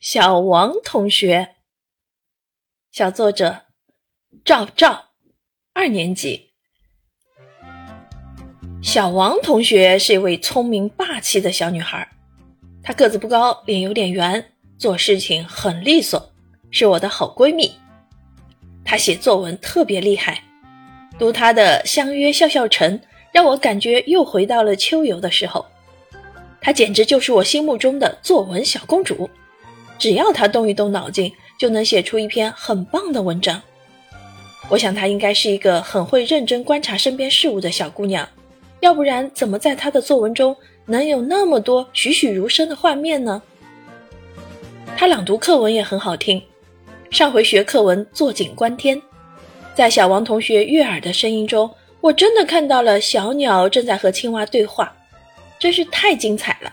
小王同学，小作者赵赵，二年级。小王同学是一位聪明霸气的小女孩，她个子不高，脸有点圆，做事情很利索，是我的好闺蜜。她写作文特别厉害，读她的《相约笑笑城》，让我感觉又回到了秋游的时候。她简直就是我心目中的作文小公主。只要他动一动脑筋，就能写出一篇很棒的文章。我想她应该是一个很会认真观察身边事物的小姑娘，要不然怎么在她的作文中能有那么多栩栩如生的画面呢？她朗读课文也很好听。上回学课文《坐井观天》，在小王同学悦耳的声音中，我真的看到了小鸟正在和青蛙对话，真是太精彩了。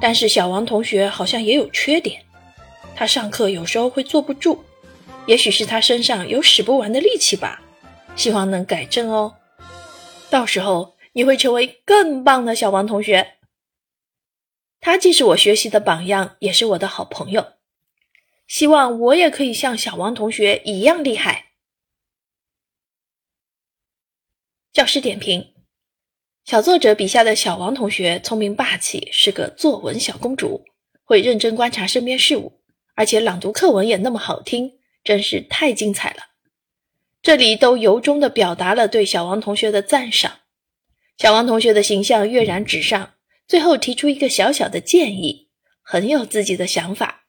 但是小王同学好像也有缺点，他上课有时候会坐不住，也许是他身上有使不完的力气吧，希望能改正哦。到时候你会成为更棒的小王同学。他既是我学习的榜样，也是我的好朋友，希望我也可以像小王同学一样厉害。教师点评。小作者笔下的小王同学聪明霸气，是个作文小公主，会认真观察身边事物，而且朗读课文也那么好听，真是太精彩了。这里都由衷地表达了对小王同学的赞赏。小王同学的形象跃然纸上，最后提出一个小小的建议，很有自己的想法。